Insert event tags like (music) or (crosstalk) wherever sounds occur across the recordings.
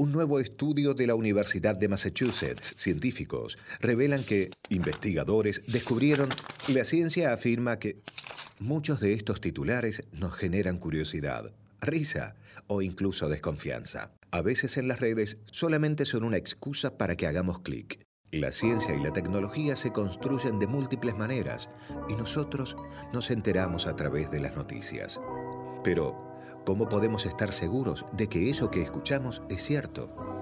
Un nuevo estudio de la Universidad de Massachusetts, científicos, revelan que investigadores descubrieron, la ciencia afirma que muchos de estos titulares nos generan curiosidad, risa o incluso desconfianza. A veces en las redes solamente son una excusa para que hagamos clic. La ciencia y la tecnología se construyen de múltiples maneras y nosotros nos enteramos a través de las noticias. Pero, ¿cómo podemos estar seguros de que eso que escuchamos es cierto?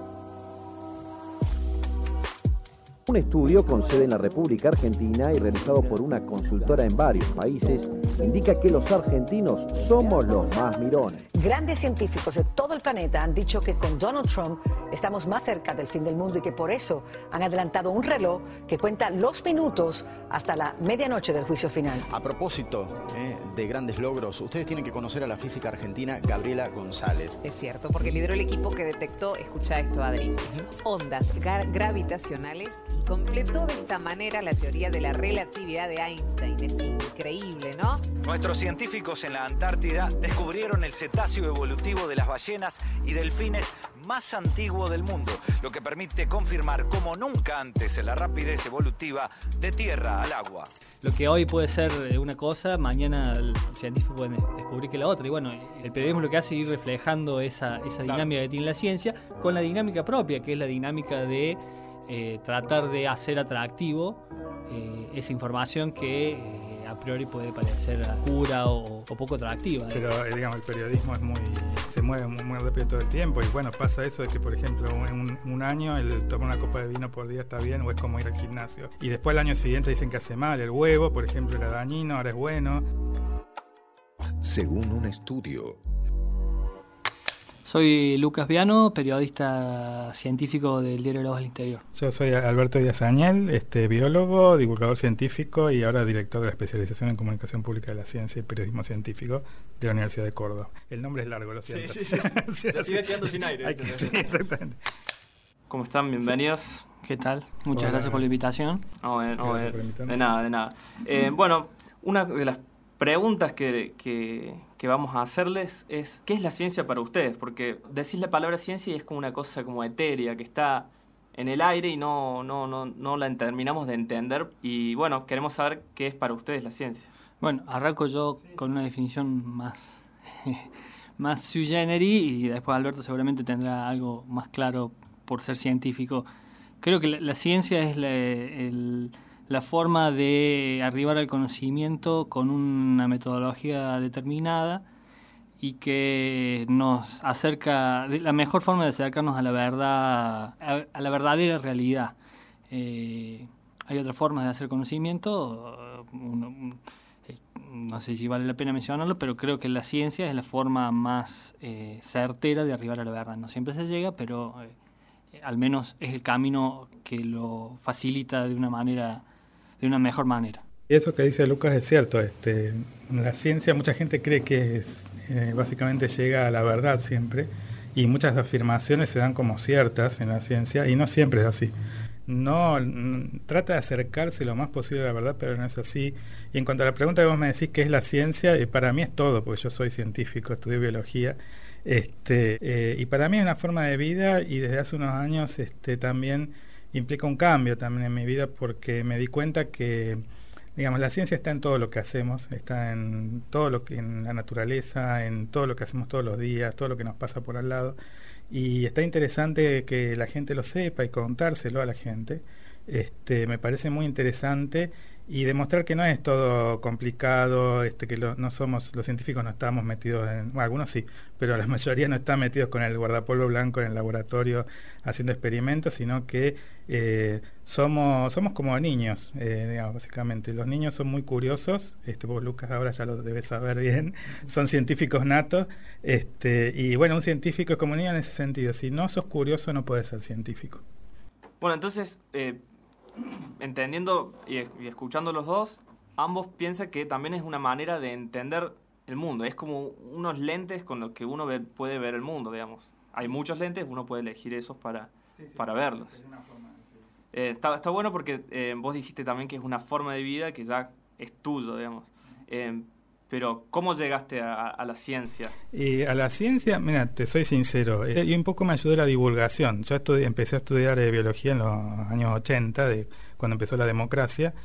Un estudio con sede en la República Argentina y realizado por una consultora en varios países indica que los argentinos somos los más mirones. Grandes científicos de todo el planeta han dicho que con Donald Trump estamos más cerca del fin del mundo y que por eso han adelantado un reloj que cuenta los minutos hasta la medianoche del juicio final. A propósito eh, de grandes logros, ustedes tienen que conocer a la física argentina Gabriela González. Es cierto, porque lideró el equipo que detectó, escucha esto Adri, ondas gravitacionales y completó de esta manera la teoría de la relatividad de Einstein. Es increíble, ¿no? Nuestros científicos en la Antártida descubrieron el cetáceo evolutivo de las ballenas y delfines más antiguo del mundo, lo que permite confirmar como nunca antes la rapidez evolutiva de tierra al agua. Lo que hoy puede ser una cosa, mañana el científico puede descubrir que la otra. Y bueno, el periodismo lo que hace es ir reflejando esa, esa dinámica que tiene la ciencia con la dinámica propia, que es la dinámica de eh, tratar de hacer atractivo eh, esa información que eh, a priori puede parecer oscura o, o poco atractiva. Pero digamos, el periodismo es muy, se mueve muy, muy, rápido todo el tiempo y bueno, pasa eso de que por ejemplo en un, un, año el tomar una copa de vino por día está bien o es como ir al gimnasio. Y después el año siguiente dicen que hace mal, el huevo por ejemplo era dañino, ahora es bueno. Según un estudio, soy Lucas Viano, periodista científico del diario La Voz del Interior. Yo soy Alberto Díaz Añel, este, biólogo, divulgador científico y ahora director de la especialización en comunicación pública de la ciencia y periodismo científico de la Universidad de Córdoba. El nombre es largo, lo siento. Sí, sí, (laughs) sí. Se sigue quedando sin aire. Que, sí, exactamente. ¿Cómo están? Bienvenidos. ¿Qué tal? Muchas Hola. gracias por la invitación. Oh, eh, oh, eh, de nada, de nada. Eh, bueno, una de las preguntas que, que, que, vamos a hacerles es, ¿qué es la ciencia para ustedes? Porque decís la palabra ciencia y es como una cosa como etérea, que está en el aire y no, no, no, no la terminamos de entender. Y bueno, queremos saber qué es para ustedes la ciencia. Bueno, arranco yo con una definición más, (laughs) más sui generis y después Alberto seguramente tendrá algo más claro por ser científico. Creo que la, la ciencia es el la forma de arribar al conocimiento con una metodología determinada y que nos acerca, la mejor forma de acercarnos a la verdad, a, la verdadera realidad. Eh, hay otras formas de hacer conocimiento, uno, no sé si vale la pena mencionarlo, pero creo que la ciencia es la forma más eh, certera de arribar a la verdad. No siempre se llega, pero eh, al menos es el camino que lo facilita de una manera de una mejor manera. Eso que dice Lucas es cierto. Este, la ciencia, mucha gente cree que eh, básicamente llega a la verdad siempre, y muchas afirmaciones se dan como ciertas en la ciencia, y no siempre es así. No, trata de acercarse lo más posible a la verdad, pero no es así. Y en cuanto a la pregunta que vos me decís qué es la ciencia, eh, para mí es todo, porque yo soy científico, estudié biología, este, eh, y para mí es una forma de vida, y desde hace unos años este, también implica un cambio también en mi vida porque me di cuenta que digamos la ciencia está en todo lo que hacemos está en todo lo que en la naturaleza en todo lo que hacemos todos los días todo lo que nos pasa por al lado. Y está interesante que la gente lo sepa y contárselo a la gente este me parece muy interesante y demostrar que no es todo complicado, este, que no somos, los científicos no estamos metidos en, bueno, algunos sí, pero la (laughs) mayoría no están metidos con el guardapolvo blanco en el laboratorio haciendo experimentos, sino que eh, somos, somos como niños, eh, digamos, básicamente. Los niños son muy curiosos, este, vos Lucas ahora ya lo debes saber bien, (laughs) son científicos natos, este, y bueno, un científico es como un niño en ese sentido, si no sos curioso no puedes ser científico. Bueno, entonces, eh, entendiendo y, y, escuchando los dos, ambos piensan que también es una manera de entender el mundo. Es como unos lentes con los que uno ve, puede ver el mundo, digamos. Hay muchos lentes, uno puede elegir esos para, sí, sí, para verlos. Forma, sí. eh, está, está, bueno porque eh, vos dijiste también que es una forma de vida que ya es tuyo, digamos. Eh, pero ¿cómo llegaste a, la ciencia? A la ciencia, mira, te soy sincero, eh, y un poco me ayudó la divulgación. Yo empecé a estudiar eh, biología en los años 80, de, cuando empezó la democracia,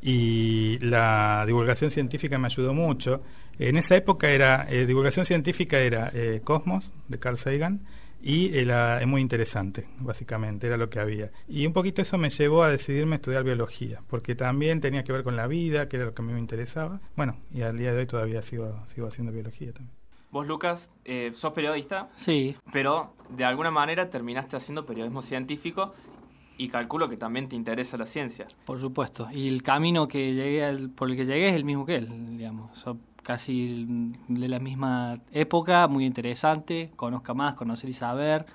y la divulgación científica me ayudó mucho. En esa época era, eh, divulgación científica era Cosmos, de Carl Sagan, y era, es muy interesante, básicamente, era lo que había. Y un poquito eso me llevó a decidirme a estudiar biología, porque también tenía que ver con la vida, que era lo que a mí me interesaba. Bueno, y al día de hoy todavía sigo, sigo haciendo biología también. Vos, Lucas, eh, sos periodista. Sí. Pero de alguna manera terminaste haciendo periodismo científico y calculo que también te interesa la ciencia. Por supuesto. Y el camino que llegué por el que llegué es el mismo que él, digamos casi de la misma época, muy interesante, conozca más, conocer y saber,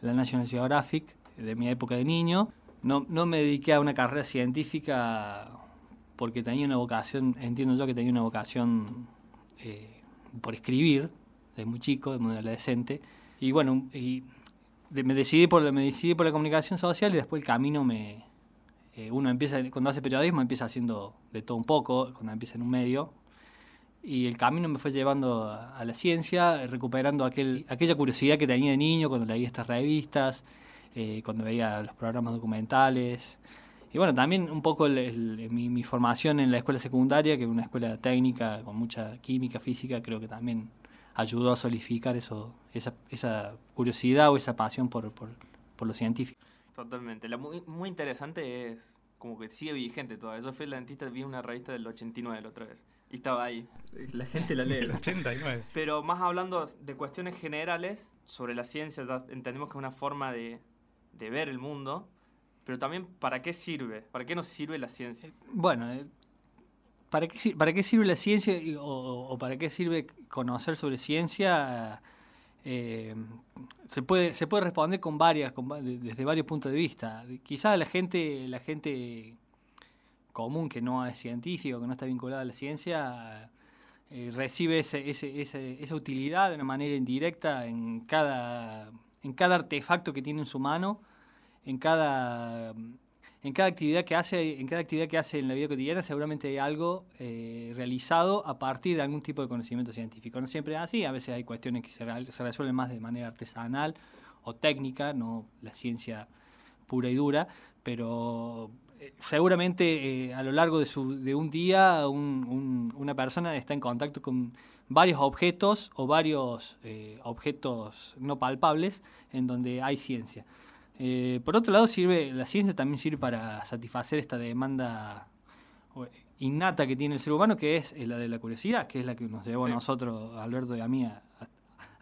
la National Geographic, de mi época de niño. No, no me dediqué a una carrera científica porque tenía una vocación, entiendo yo que tenía una vocación eh, por escribir, de muy chico, de muy adolescente, y bueno, y me, decidí por, me decidí por la comunicación social y después el camino me... Eh, uno empieza, cuando hace periodismo empieza haciendo de todo un poco, cuando empieza en un medio, y el camino me fue llevando a, la ciencia, recuperando aquel, aquella curiosidad que tenía de niño cuando leía estas revistas, eh, cuando veía los programas documentales. Y bueno, también un poco mi, formación en la escuela secundaria, que es una escuela técnica con mucha química, física, creo que también ayudó a solidificar eso, esa, esa curiosidad o esa pasión por, por, por lo científico. Totalmente. Lo muy, muy interesante es como que sigue vigente todavía. Yo fui el dentista, vi una revista del 89 la otra vez. Y estaba ahí. La gente la lee. (laughs) el 89. Pero más hablando de cuestiones generales sobre la ciencia, entendemos que es una forma de, de, ver el mundo. Pero también, ¿para qué sirve? ¿Para qué nos sirve la ciencia? Bueno, eh, ¿para qué, ¿para qué sirve la ciencia o, para qué sirve conocer sobre ciencia? Eh, se puede se puede responder con varias desde varios puntos de vista quizás la gente la gente común que no es científico que no está vinculada a la ciencia eh, recibe esa utilidad de una manera indirecta en cada en cada artefacto que tiene en su mano en cada en cada actividad que hace, en cada actividad que hace en la vida cotidiana, seguramente hay algo eh, realizado a partir de algún tipo de conocimiento científico. No siempre es así, a veces hay cuestiones que se, resuelven más de manera artesanal o técnica, no la ciencia pura y dura, pero eh, seguramente eh, a lo largo de, su, de un día una persona está en contacto con varios objetos o varios objetos no palpables en donde hay ciencia. Eh, por otro lado, sirve la ciencia también sirve para satisfacer esta demanda innata que tiene el ser humano, que es la de la curiosidad, que es la que nos llevó a nosotros, Alberto y a mí, a,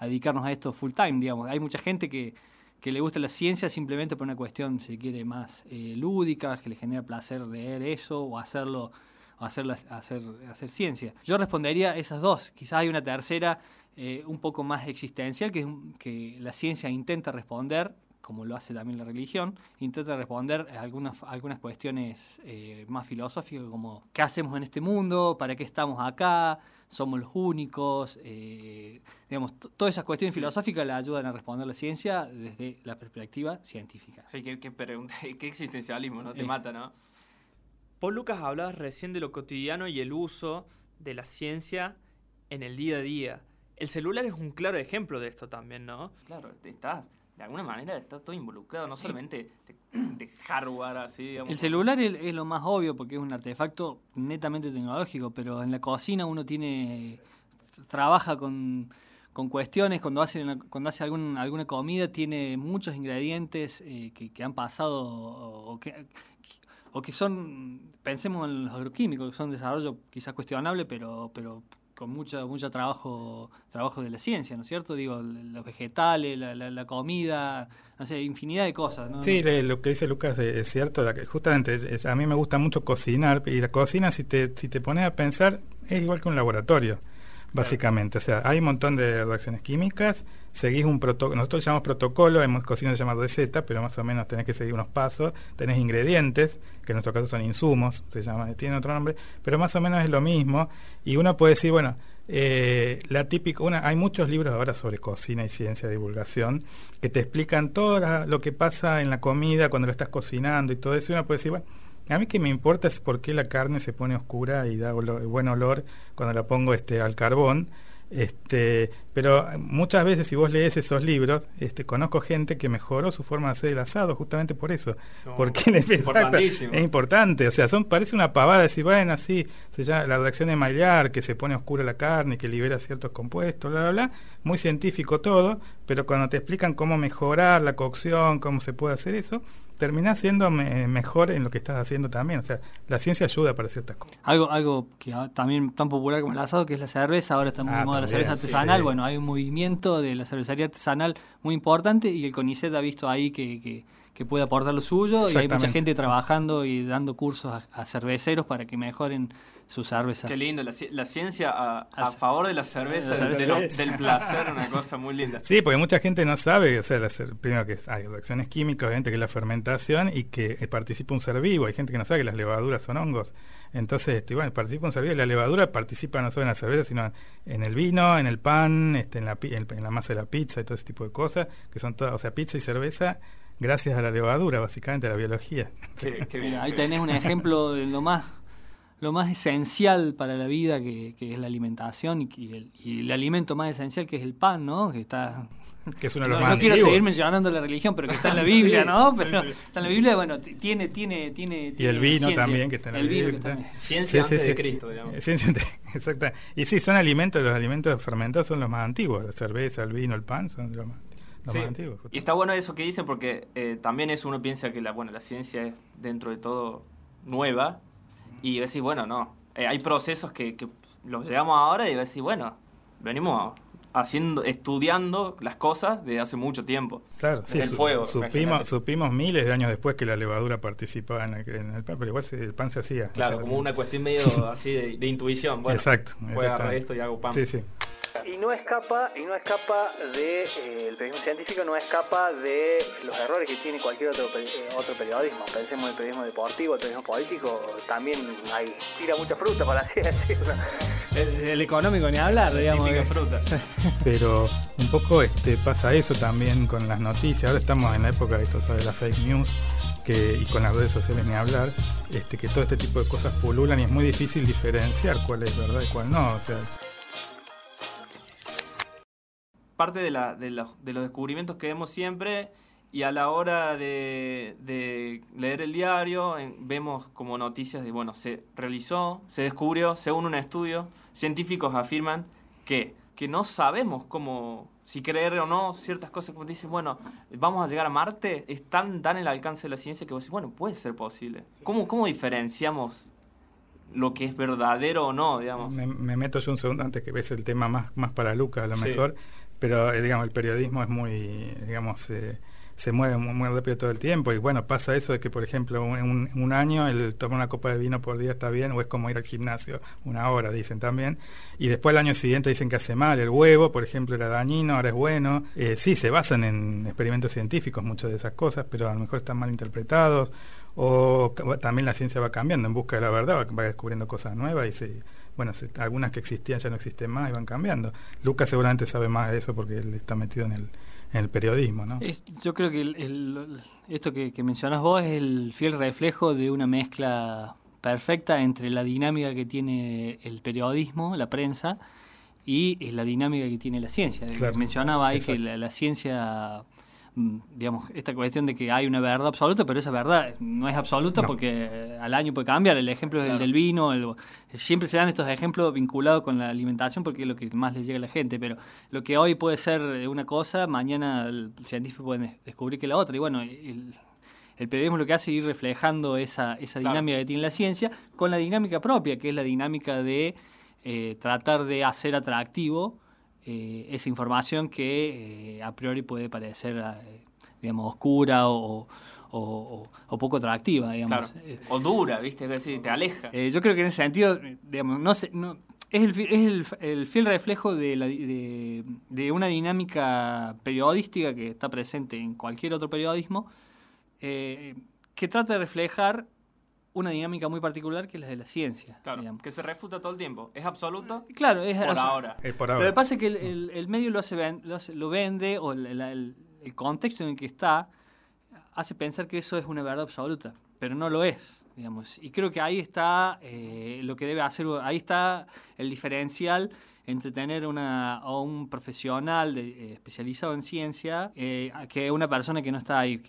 dedicarnos a esto full time, digamos. Hay mucha gente que, le gusta la ciencia simplemente por una cuestión, si quiere, más eh, lúdica, que le genera placer leer eso o hacerlo, o hacer, hacer, hacer ciencia. Yo respondería esas dos. Quizás hay una tercera eh, un poco más existencial, que, que la ciencia intenta responder como lo hace también la religión, intenta responder algunas, algunas cuestiones eh, más filosóficas, como ¿qué hacemos en este mundo? ¿Para qué estamos acá? ¿Somos los únicos? Eh, digamos, todas esas cuestiones filosóficas le ayudan a responder la ciencia desde la perspectiva científica. Sí, qué, qué (laughs) existencialismo, ¿no? Te eh. mata, ¿no? Paul Lucas hablabas recién de lo cotidiano y el uso de la ciencia en el día a día. El celular es un claro ejemplo de esto también, ¿no? Claro, estás de alguna manera está todo involucrado, no solamente de, hardware así, digamos. El celular es, lo más obvio porque es un artefacto netamente tecnológico, pero en la cocina uno tiene trabaja con, cuestiones, cuando hace, cuando hace algún, alguna comida tiene muchos ingredientes eh, que, han pasado o que, o que son, pensemos en los agroquímicos, que son desarrollo quizás cuestionable, pero, pero con mucho, mucho trabajo, trabajo de la ciencia, ¿no es cierto? Digo, los vegetales, la, comida, no sé, infinidad de cosas, ¿no? Sí, lo que dice Lucas es, cierto, justamente a mí me gusta mucho cocinar, y la cocina, si te, si te pones a pensar, es igual que un laboratorio básicamente. O sea, hay un montón de reacciones químicas, seguís un protocolo, nosotros llamamos protocolo, en cocina se llama receta, pero más o menos tenés que seguir unos pasos, tenés ingredientes, que en nuestro caso son insumos, se llama, tiene otro nombre, pero más o menos es lo mismo, y uno puede decir, bueno, eh, la típica, una, hay muchos libros ahora sobre cocina y ciencia de divulgación que te explican todo lo que pasa en la comida cuando lo estás cocinando y todo eso, y uno puede decir, bueno, A mí que me importa es por qué la carne se pone oscura y da buen olor cuando la pongo este, al carbón. Este, pero muchas veces si vos lees esos libros, este, conozco gente que mejoró su forma de hacer el asado justamente por eso. porque es, es importante, o sea, son, parece una pavada decir, bueno, sí, se llama la reacción de Maillard, que se pone oscura la carne, que libera ciertos compuestos, bla, bla, bla, muy científico todo, pero cuando te explican cómo mejorar la cocción, cómo se puede hacer eso, terminás siendo mejor en lo que estás haciendo también. O sea, la ciencia ayuda para ciertas cosas. Algo, algo que también tan popular como el asado, que es la cerveza, ahora está muy ah, moda la cerveza artesanal. Bueno, hay un movimiento de la cervecería artesanal muy importante y el CONICET ha visto ahí que, que, puede aportar lo suyo y hay mucha gente trabajando y dando cursos a cerveceros para que mejoren su cerveza. Qué lindo, la, ciencia a, favor de la cerveza, del placer, una cosa muy linda. Sí, porque mucha gente no sabe, o sea, primero que hay reacciones químicas, obviamente que es la fermentación y que eh, participa un ser vivo. Hay gente que no sabe que las levaduras son hongos. Entonces, este, bueno, participa un ser vivo y la levadura participa no solo en la cerveza, sino en el vino, en el pan, este, en, la, en, la masa de la pizza y todo ese tipo de cosas, que son todas, o sea, pizza y cerveza gracias a la levadura, básicamente, a la biología. Ahí tenés un ejemplo de lo más lo más esencial para la vida que, es la alimentación y, el, alimento más esencial que es el pan, ¿no? Que está que es uno de los no, más no quiero seguir mencionando la religión, pero que está en la Biblia, ¿no? Pero está en la Biblia, bueno, tiene, tiene, tiene. Y el vino también, que está en la Biblia. (laughs) Ciencia antes de Cristo, digamos. Ciencia exacto. Y sí, son alimentos, los alimentos fermentados son los más antiguos. La cerveza, el vino, el pan son los más, antiguos. Y está bueno eso que dicen porque eh, también eso uno piensa que la, bueno, la ciencia es dentro de todo nueva, y decir, bueno, no, eh, hay procesos que, que, los llevamos ahora y decir, bueno, venimos haciendo, estudiando las cosas desde hace mucho tiempo. Claro, sí, el fuego. Supimos, supimos, miles de años después que la levadura participaba en el, pan, pero igual el pan se hacía. Claro, como una cuestión medio así de, intuición. Bueno, Exacto. Voy a agarrar esto y hago pan. Sí, sí. Y no escapa, y no escapa de eh, el periodismo científico no escapa de los errores que tiene cualquier otro eh, otro periodismo. Pensemos en el periodismo deportivo, el periodismo político, también hay tira mucha fruta para así (laughs) decirlo. El, económico ni hablar, digamos. De fruta. (laughs) Pero un poco este pasa eso también con las noticias. Ahora estamos en la época de esto, de la fake news. Que, y con las redes sociales ni hablar, este, que todo este tipo de cosas pululan y es muy difícil diferenciar cuál es verdad y cuál no. O sea, parte de, la, de, los descubrimientos que vemos siempre y a la hora de, leer el diario vemos como noticias de, bueno, se realizó, se descubrió, según un estudio, científicos afirman que, que no sabemos cómo, si creer o no ciertas cosas, como dicen, bueno, vamos a llegar a Marte, están tan en el alcance de la ciencia que vos decís, bueno, puede ser posible. ¿Cómo, cómo diferenciamos lo que es verdadero o no, digamos? Me, meto yo un segundo antes que ves el tema más, más para Luca, a lo mejor pero eh, digamos el periodismo es muy digamos se mueve muy, rápido todo el tiempo. Y bueno pasa eso de que por ejemplo un, un año el tomar una copa de vino por día está bien o es como ir al gimnasio una hora dicen también. Y después el año siguiente dicen que hace mal. El huevo por ejemplo era dañino ahora es bueno. Eh, sí se basan en experimentos científicos muchas de esas cosas pero a lo mejor están mal interpretados o también la ciencia va cambiando en busca de la verdad va, va descubriendo cosas nuevas y se bueno, algunas que existían ya no existen más y van cambiando. Lucas seguramente sabe más de eso porque él está metido en el, en el periodismo, ¿no? yo creo que esto que, que mencionas vos es el fiel reflejo de una mezcla perfecta entre la dinámica que tiene el periodismo, la prensa, y la dinámica que tiene la ciencia. Mencionaba ahí que la, ciencia digamos, esta cuestión de que hay una verdad absoluta, pero esa verdad no es absoluta porque al año puede cambiar. El ejemplo del, del vino, siempre se dan estos ejemplos vinculados con la alimentación porque es lo que más le llega a la gente, pero lo que hoy puede ser una cosa, mañana el científico puede descubrir que la otra. Y bueno, el, periodismo lo que hace es ir reflejando esa, esa dinámica que tiene la ciencia con la dinámica propia, que es la dinámica de eh, tratar de hacer atractivo eh, esa información que eh, a priori puede parecer, eh, digamos, oscura o, poco atractiva, digamos. O dura, ¿viste? Es decir, te aleja. yo creo que en ese sentido, digamos, no, sé, no es, el, es el, fiel reflejo de, la, de, una dinámica periodística que está presente en cualquier otro periodismo, que trata de reflejar una dinámica muy particular que es la de la ciencia. Claro, que se refuta todo el tiempo. ¿Es absoluto? Claro, es por ahora. por ahora. Pero lo que pasa es que el, medio lo, hace, lo, vende o el, contexto en el que está hace pensar que eso es una verdad absoluta, pero no lo es. digamos. Y creo que ahí está eh, lo que debe hacer, ahí está el diferencial entre tener una, o un profesional eh, especializado en ciencia eh, que una persona que no está ahí.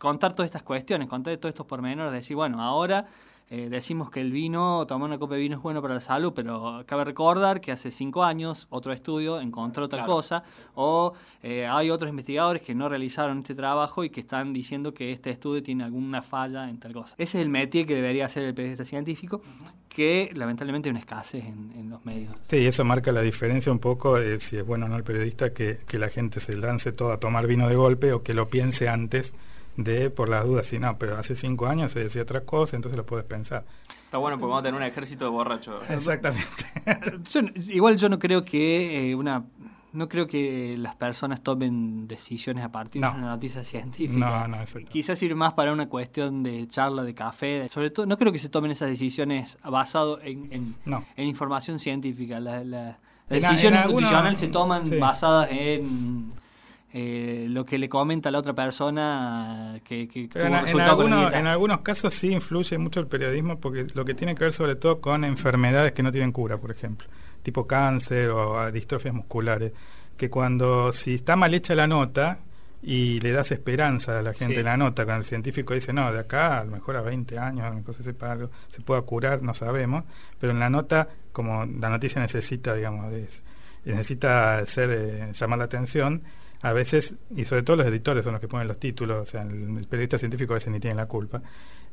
Contar todas estas cuestiones, contar todos estos pormenores, decir, bueno, ahora eh, decimos que el vino, tomar una copa de vino es bueno para la salud, pero cabe recordar que hace cinco años otro estudio encontró otra cosa, o eh, hay otros investigadores que no realizaron este trabajo y que están diciendo que este estudio tiene alguna falla en tal cosa. Ese es el métier que debería hacer el periodista científico, que lamentablemente hay una escasez en, los medios. Sí, eso marca la diferencia un poco de si es bueno o no el periodista que, que la gente se lance todo a tomar vino de golpe o que lo piense antes de por las dudas, si no, pero hace cinco años se decía otra cosa, entonces lo puedes pensar. Está bueno porque vamos a tener un ejército de borrachos. Exactamente. (laughs) igual yo no creo que eh, una no creo que las personas tomen decisiones a partir de una noticia científica. No, no, Quizás sirve más para una cuestión de charla, de café. Sobre todo, no creo que se tomen esas decisiones basado en, en, información científica. Las decisiones nutricionales se toman basadas en eh, lo que le comenta a la otra persona que, que en, algunos, en, algunos, casos sí influye mucho el periodismo porque lo que tiene que ver sobre todo con enfermedades que no tienen cura, por ejemplo, tipo cáncer o distrofias musculares, que cuando si está mal hecha la nota y le das esperanza a la gente en la nota, cuando el científico dice, no, de acá a lo mejor a 20 años, a lo mejor se sepa algo, se pueda curar, no sabemos, pero en la nota, como la noticia necesita, digamos, necesita ser, eh, llamar la atención, a veces, y sobre todo los editores son los que ponen los títulos, o sea, el, periodista científico a veces ni tiene la culpa,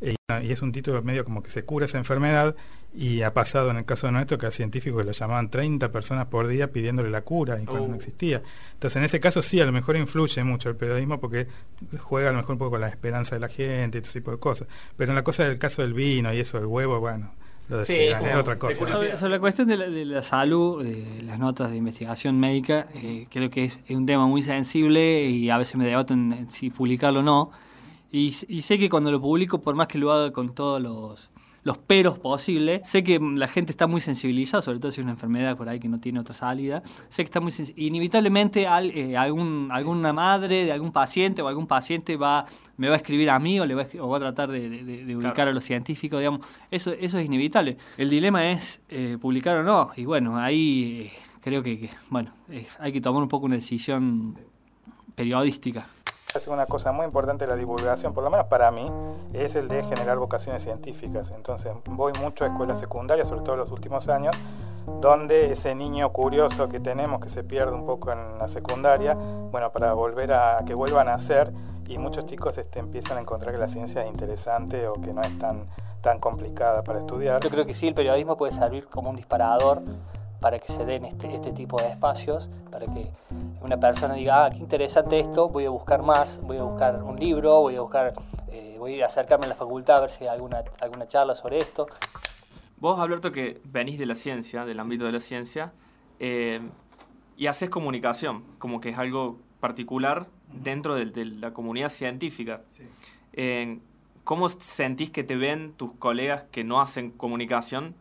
eh, y, es un título medio como que se cura esa enfermedad, y ha pasado en el caso de nuestro que a científicos lo llamaban 30 personas por día pidiéndole la cura, y cuando no oh. existía. Entonces, en ese caso sí, a lo mejor influye mucho el periodismo porque juega a lo mejor un poco con la esperanza de la gente y ese tipo de cosas. Pero en la cosa del caso del vino y eso, el huevo, bueno, sí, es otra cosa. Sobre, la cuestión de la, salud, de las notas de investigación médica, eh, creo que es, un tema muy sensible y a veces me debato en, si publicarlo o no. y, sé que cuando lo publico, por más que lo haga con todos los los peros posibles. Sé que la gente está muy sensibilizada, sobre todo si es una enfermedad por ahí que no tiene otra salida. Sé que está muy Inevitablemente eh, algún, alguna madre de algún paciente o algún paciente va, me va a escribir a mí o, le va, a, o va a tratar de, ubicar a los científicos, digamos. Eso, eso es inevitable. El dilema es eh, publicar o no. Y bueno, ahí eh, creo que, bueno, hay que tomar un poco una decisión periodística una cosa muy importante de la divulgación, por lo menos para mí, es el de generar vocaciones científicas. Entonces voy mucho a escuelas secundarias, sobre todo en los últimos años, donde ese niño curioso que tenemos, que se pierde un poco en la secundaria, bueno, para volver a que vuelvan a hacer y muchos chicos este, empiezan a encontrar que la ciencia es interesante o que no es tan, tan complicada para estudiar. Yo creo que sí, el periodismo puede servir como un disparador para que se den este, este tipo de espacios, para que una persona diga, ah, qué interesante esto, voy a buscar más, voy a buscar un libro, voy a buscar, eh, voy a acercarme a la facultad a ver si hay alguna, alguna charla sobre esto. Vos, Alberto, que venís de la ciencia, del ámbito de la ciencia, eh, y haces comunicación, como que es algo particular dentro de, la comunidad científica. Eh, ¿Cómo sentís que te ven tus colegas que no hacen comunicación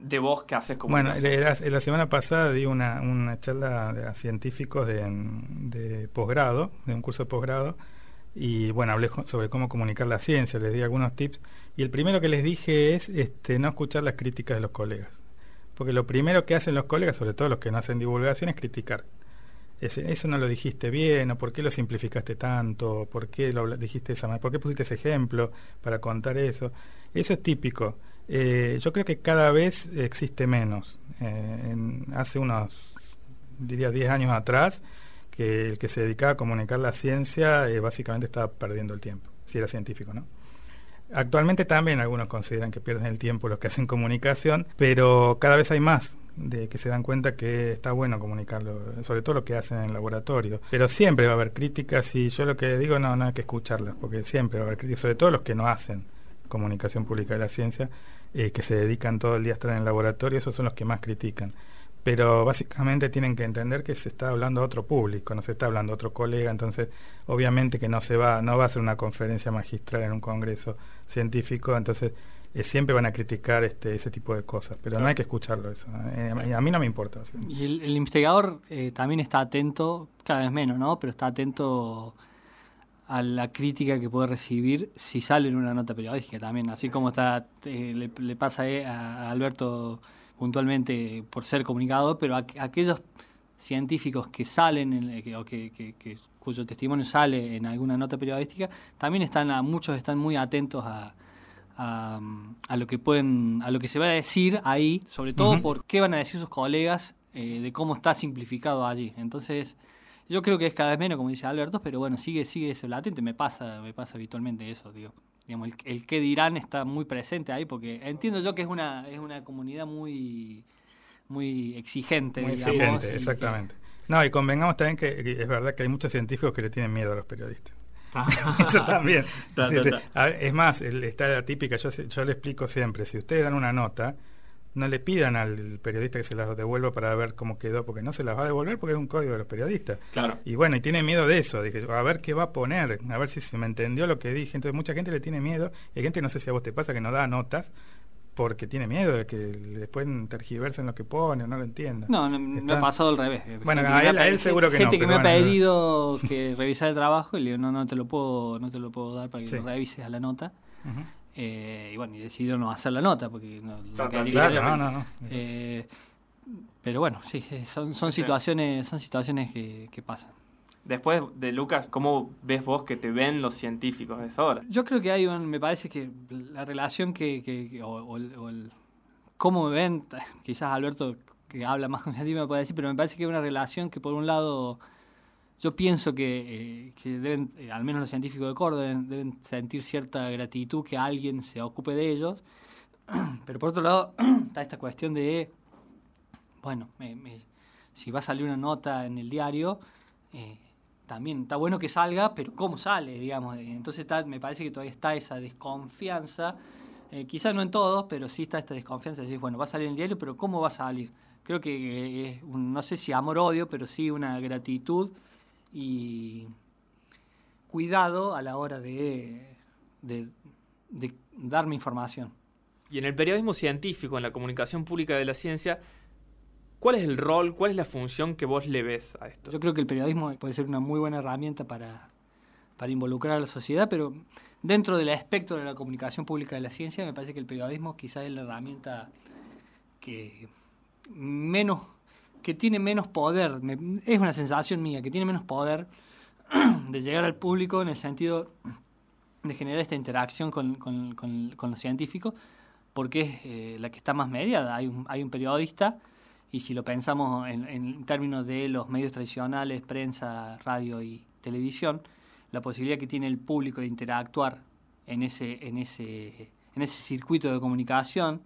de vos que haces como Bueno, la, semana pasada di una, una charla a científicos de, de posgrado, de un curso de posgrado, y bueno, hablé sobre cómo comunicar la ciencia, les di algunos tips, y el primero que les dije es este, no escuchar las críticas de los colegas, porque lo primero que hacen los colegas, sobre todo los que no hacen divulgación, es criticar. eso no lo dijiste bien, o por qué lo simplificaste tanto, por qué lo dijiste esa manera, por qué pusiste ese ejemplo para contar eso. Eso es típico. Eh, yo creo que cada vez existe menos. Eh, hace unos, diría, 10 años atrás, que el que se dedicaba a comunicar la ciencia eh, básicamente estaba perdiendo el tiempo, si era científico, ¿no? Actualmente también algunos consideran que pierden el tiempo los que hacen comunicación, pero cada vez hay más de que se dan cuenta que está bueno comunicarlo, sobre todo lo que hacen en el laboratorio. Pero siempre va a haber críticas y yo lo que digo no, no hay que escucharlas, porque siempre va a haber críticas, sobre todo los que no hacen comunicación pública de la ciencia, eh, que se dedican todo el día a estar en el laboratorio, esos son los que más critican. Pero básicamente tienen que entender que se está hablando a otro público, no se está hablando a otro colega, entonces obviamente que no se va, no va a ser una conferencia magistral en un congreso científico, entonces eh, siempre van a criticar este, ese tipo de cosas, pero no hay que escucharlo eso. Eh, a mí no me importa. Y el, el investigador también está atento, cada vez menos, ¿no? Pero está atento a la crítica que puede recibir si sale en una nota periodística también, así como está eh, le, pasa eh, a Alberto puntualmente por ser comunicador, pero a, aquellos científicos que salen en, o que, cuyo testimonio sale en alguna nota periodística, también están a, muchos están muy atentos a, a, lo que pueden a lo que se va a decir ahí, sobre todo por qué van a decir sus colegas eh, de cómo está simplificado allí. Entonces, yo creo que es cada vez menos, como dice Alberto, pero bueno, sigue, sigue eso latente, me pasa, me pasa habitualmente eso, digo. Digamos, el, el qué dirán está muy presente ahí, porque entiendo yo que es una, es una comunidad muy, muy exigente, muy Exigente, exactamente. No, y convengamos también que, es verdad que hay muchos científicos que le tienen miedo a los periodistas. (laughs) Eso también. (laughs) es más, está la típica, yo, yo le explico siempre, si ustedes dan una nota, no le pidan al periodista que se las devuelva para ver cómo quedó, porque no se las va a devolver porque es un código de los periodistas. Claro. Y bueno, y tiene miedo de eso, dije, a ver qué va a poner, a ver si se me entendió lo que dije. Entonces mucha gente le tiene miedo, y hay gente, no sé si a vos te pasa, que no da notas porque tiene miedo de que después tergiversen lo que pone o no lo entienda. No, no me ha pasado al revés. Bueno, a él, seguro que gente que me ha pedido que revisar el trabajo y le digo, no, no te lo puedo, no te lo puedo dar para que lo revises a la nota. Eh, y bueno, y decidió no hacer la nota porque no, claro, no, no, eh, pero bueno, sí, son, son situaciones, son situaciones que, pasan. Después de Lucas, ¿cómo ves vos que te ven los científicos de esa hora? Yo creo que hay un, me parece que la relación que, o, el, cómo me ven, (laughs) quizás Alberto que habla más con científicos me puede decir, pero me parece que hay una relación que por un lado yo pienso que, eh, deben, eh, al menos los científicos de Córdoba, deben, sentir cierta gratitud que alguien se ocupe de ellos. (clears throat) Pero por otro lado, (clears throat) está esta cuestión de, bueno, si va a salir una nota en el diario, eh, también está bueno que salga, pero ¿cómo sale? digamos Entonces me parece que todavía está esa desconfianza, quizás no en todos, pero sí está esta desconfianza de decir, bueno, va a salir en el diario, pero ¿cómo va a salir? Creo que es, no sé si amor-odio, pero sí una gratitud y cuidado a la hora de, de, darme información. Y en el periodismo científico, en la comunicación pública de la ciencia, ¿cuál es el rol, cuál es la función que vos le ves a esto? Yo creo que el periodismo puede ser una muy buena herramienta para, para involucrar a la sociedad, pero dentro del espectro de la comunicación pública de la ciencia, me parece que el periodismo quizás es la herramienta que menos que tiene menos poder, es una sensación mía, que tiene menos poder (clears throat) de llegar al público en el sentido de generar esta interacción con, con, con, los científicos, porque es eh, la que está más mediada. Hay un, hay un periodista, y si lo pensamos en, en, términos de los medios tradicionales, prensa, radio y televisión, la posibilidad que tiene el público de interactuar en ese, en ese, en ese circuito de comunicación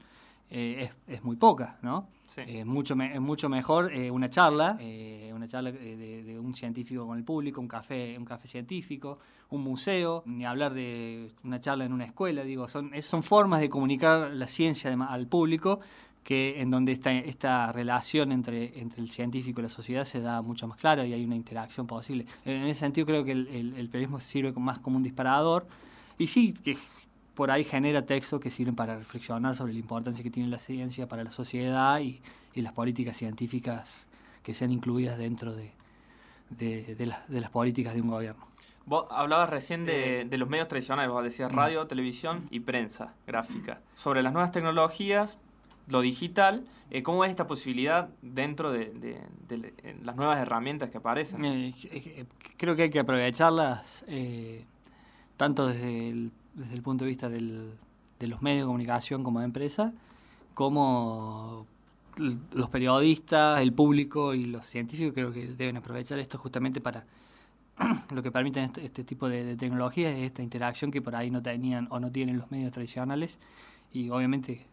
eh, es, es, muy poca, ¿no? Es mucho, es mucho mejor eh, una charla, eh, una charla de, un científico con el público, un café, un café científico, un museo, ni hablar de una charla en una escuela, digo, son, son formas de comunicar la ciencia al público que en donde esta, esta relación entre, entre el científico y la sociedad se da mucho más clara y hay una interacción posible. En ese sentido creo que el, el periodismo sirve más como un disparador y sí, que por ahí genera textos que sirven para reflexionar sobre la importancia que tiene la ciencia para la sociedad y, las políticas científicas que sean incluidas dentro de, de, las políticas de un gobierno. Vos hablabas recién de, los medios tradicionales, vos decías mm. radio, televisión y prensa gráfica. Sobre las nuevas tecnologías, lo digital, eh, ¿cómo es esta posibilidad dentro de, las nuevas herramientas que aparecen? Eh, eh, creo que hay que aprovecharlas tanto desde el desde el punto de vista del, de los medios de comunicación como de empresa, como los periodistas, el público y los científicos creo que deben aprovechar esto justamente para (clears throat) lo que permiten este, este tipo de, tecnologías es esta interacción que por ahí no tenían o no tienen los medios tradicionales. Y obviamente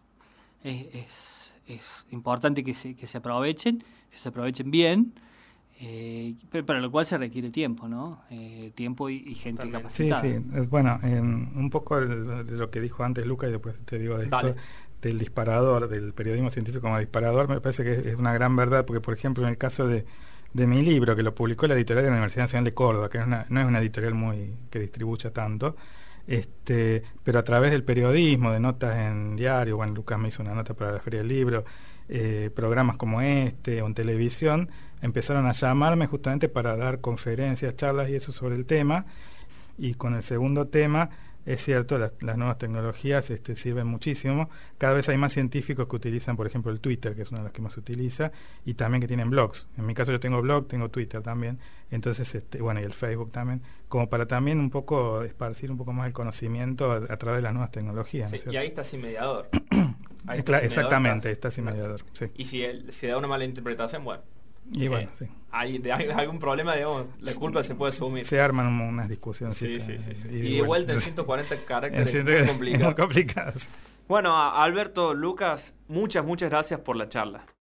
es, es, importante que se, que se aprovechen, que se aprovechen bien eh, pero para lo cual se requiere tiempo, ¿no? Eh, tiempo y, gente capacitada. Sí, sí. Bueno, un poco de lo que dijo antes Luca y después te digo de esto, del disparador, del periodismo científico como disparador, me parece que es una gran verdad, porque por ejemplo en el caso de, mi libro, que lo publicó la editorial de la Universidad Nacional de Córdoba, que no es una editorial muy que distribuya tanto, este, pero a través del periodismo, de notas en diario, bueno, Lucas me hizo una nota para la Feria del Libro, eh, programas como este o en televisión, empezaron a llamarme justamente para dar conferencias, charlas y eso sobre el tema. Y con el segundo tema, es cierto, las, nuevas tecnologías este, sirven muchísimo. Cada vez hay más científicos que utilizan, por ejemplo, el Twitter, que es uno de los que más se utiliza, y también que tienen blogs. En mi caso yo tengo blog, tengo Twitter también, entonces, este, bueno, y el Facebook también, como para también un poco esparcir un poco más el conocimiento a, través de las nuevas tecnologías. y ahí está sin mediador. (clears throat) exactamente, está sin mediador. Y si, si da una mala interpretación, bueno. Y bueno, sí. Hay, de, algún problema, digamos, la culpa se puede asumir. Se arman unas discusiones. Sí, sí, sí. Y, de vuelta en (laughs) 140 caracteres muy, (laughs) complicado. complicados. Bueno, Alberto, Lucas, muchas, muchas gracias por la charla.